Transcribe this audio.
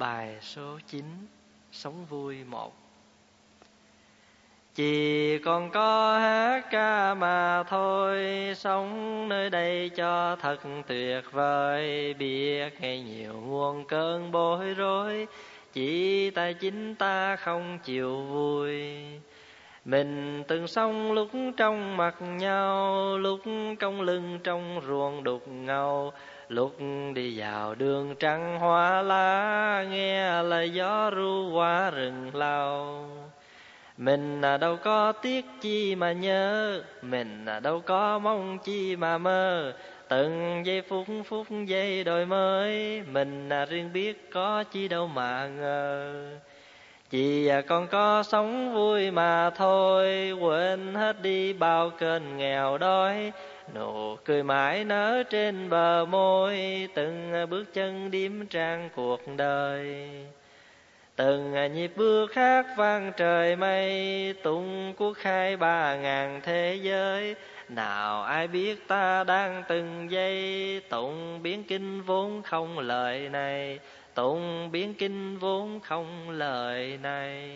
Bài số 9 Sống vui một. Chỉ còn có hát ca mà thôi, Sống nơi đây cho thật tuyệt vời. Biết hay nhiều nguồn cơn bối rối, Chỉ tại chính ta không chịu vui. Mình từng sống lúc trong mặt nhau, lúc cong lưng trong ruộng đục ngầu lúc đi vào đường trắng hoa lá, nghe lời gió ru qua rừng lao mình à đâu có tiếc chi mà nhớ, mình à đâu có mong chi mà mơ. Từng giây phút phút giây đổi mới, mình à riêng biết có chi đâu mà ngờ. Chỉ à còn con có sống vui mà thôi, quên hết đi bao cơn nghèo đói nụ cười mãi nở trên bờ môi, từng bước chân điếm trang cuộc đời. Từng nhịp bước hát vang trời mây, tung quốc khai ba ngàn thế giới. Nào ai biết ta đang từng giây tụng biến kinh vốn không lời này. Tụng biến kinh vốn không lời này.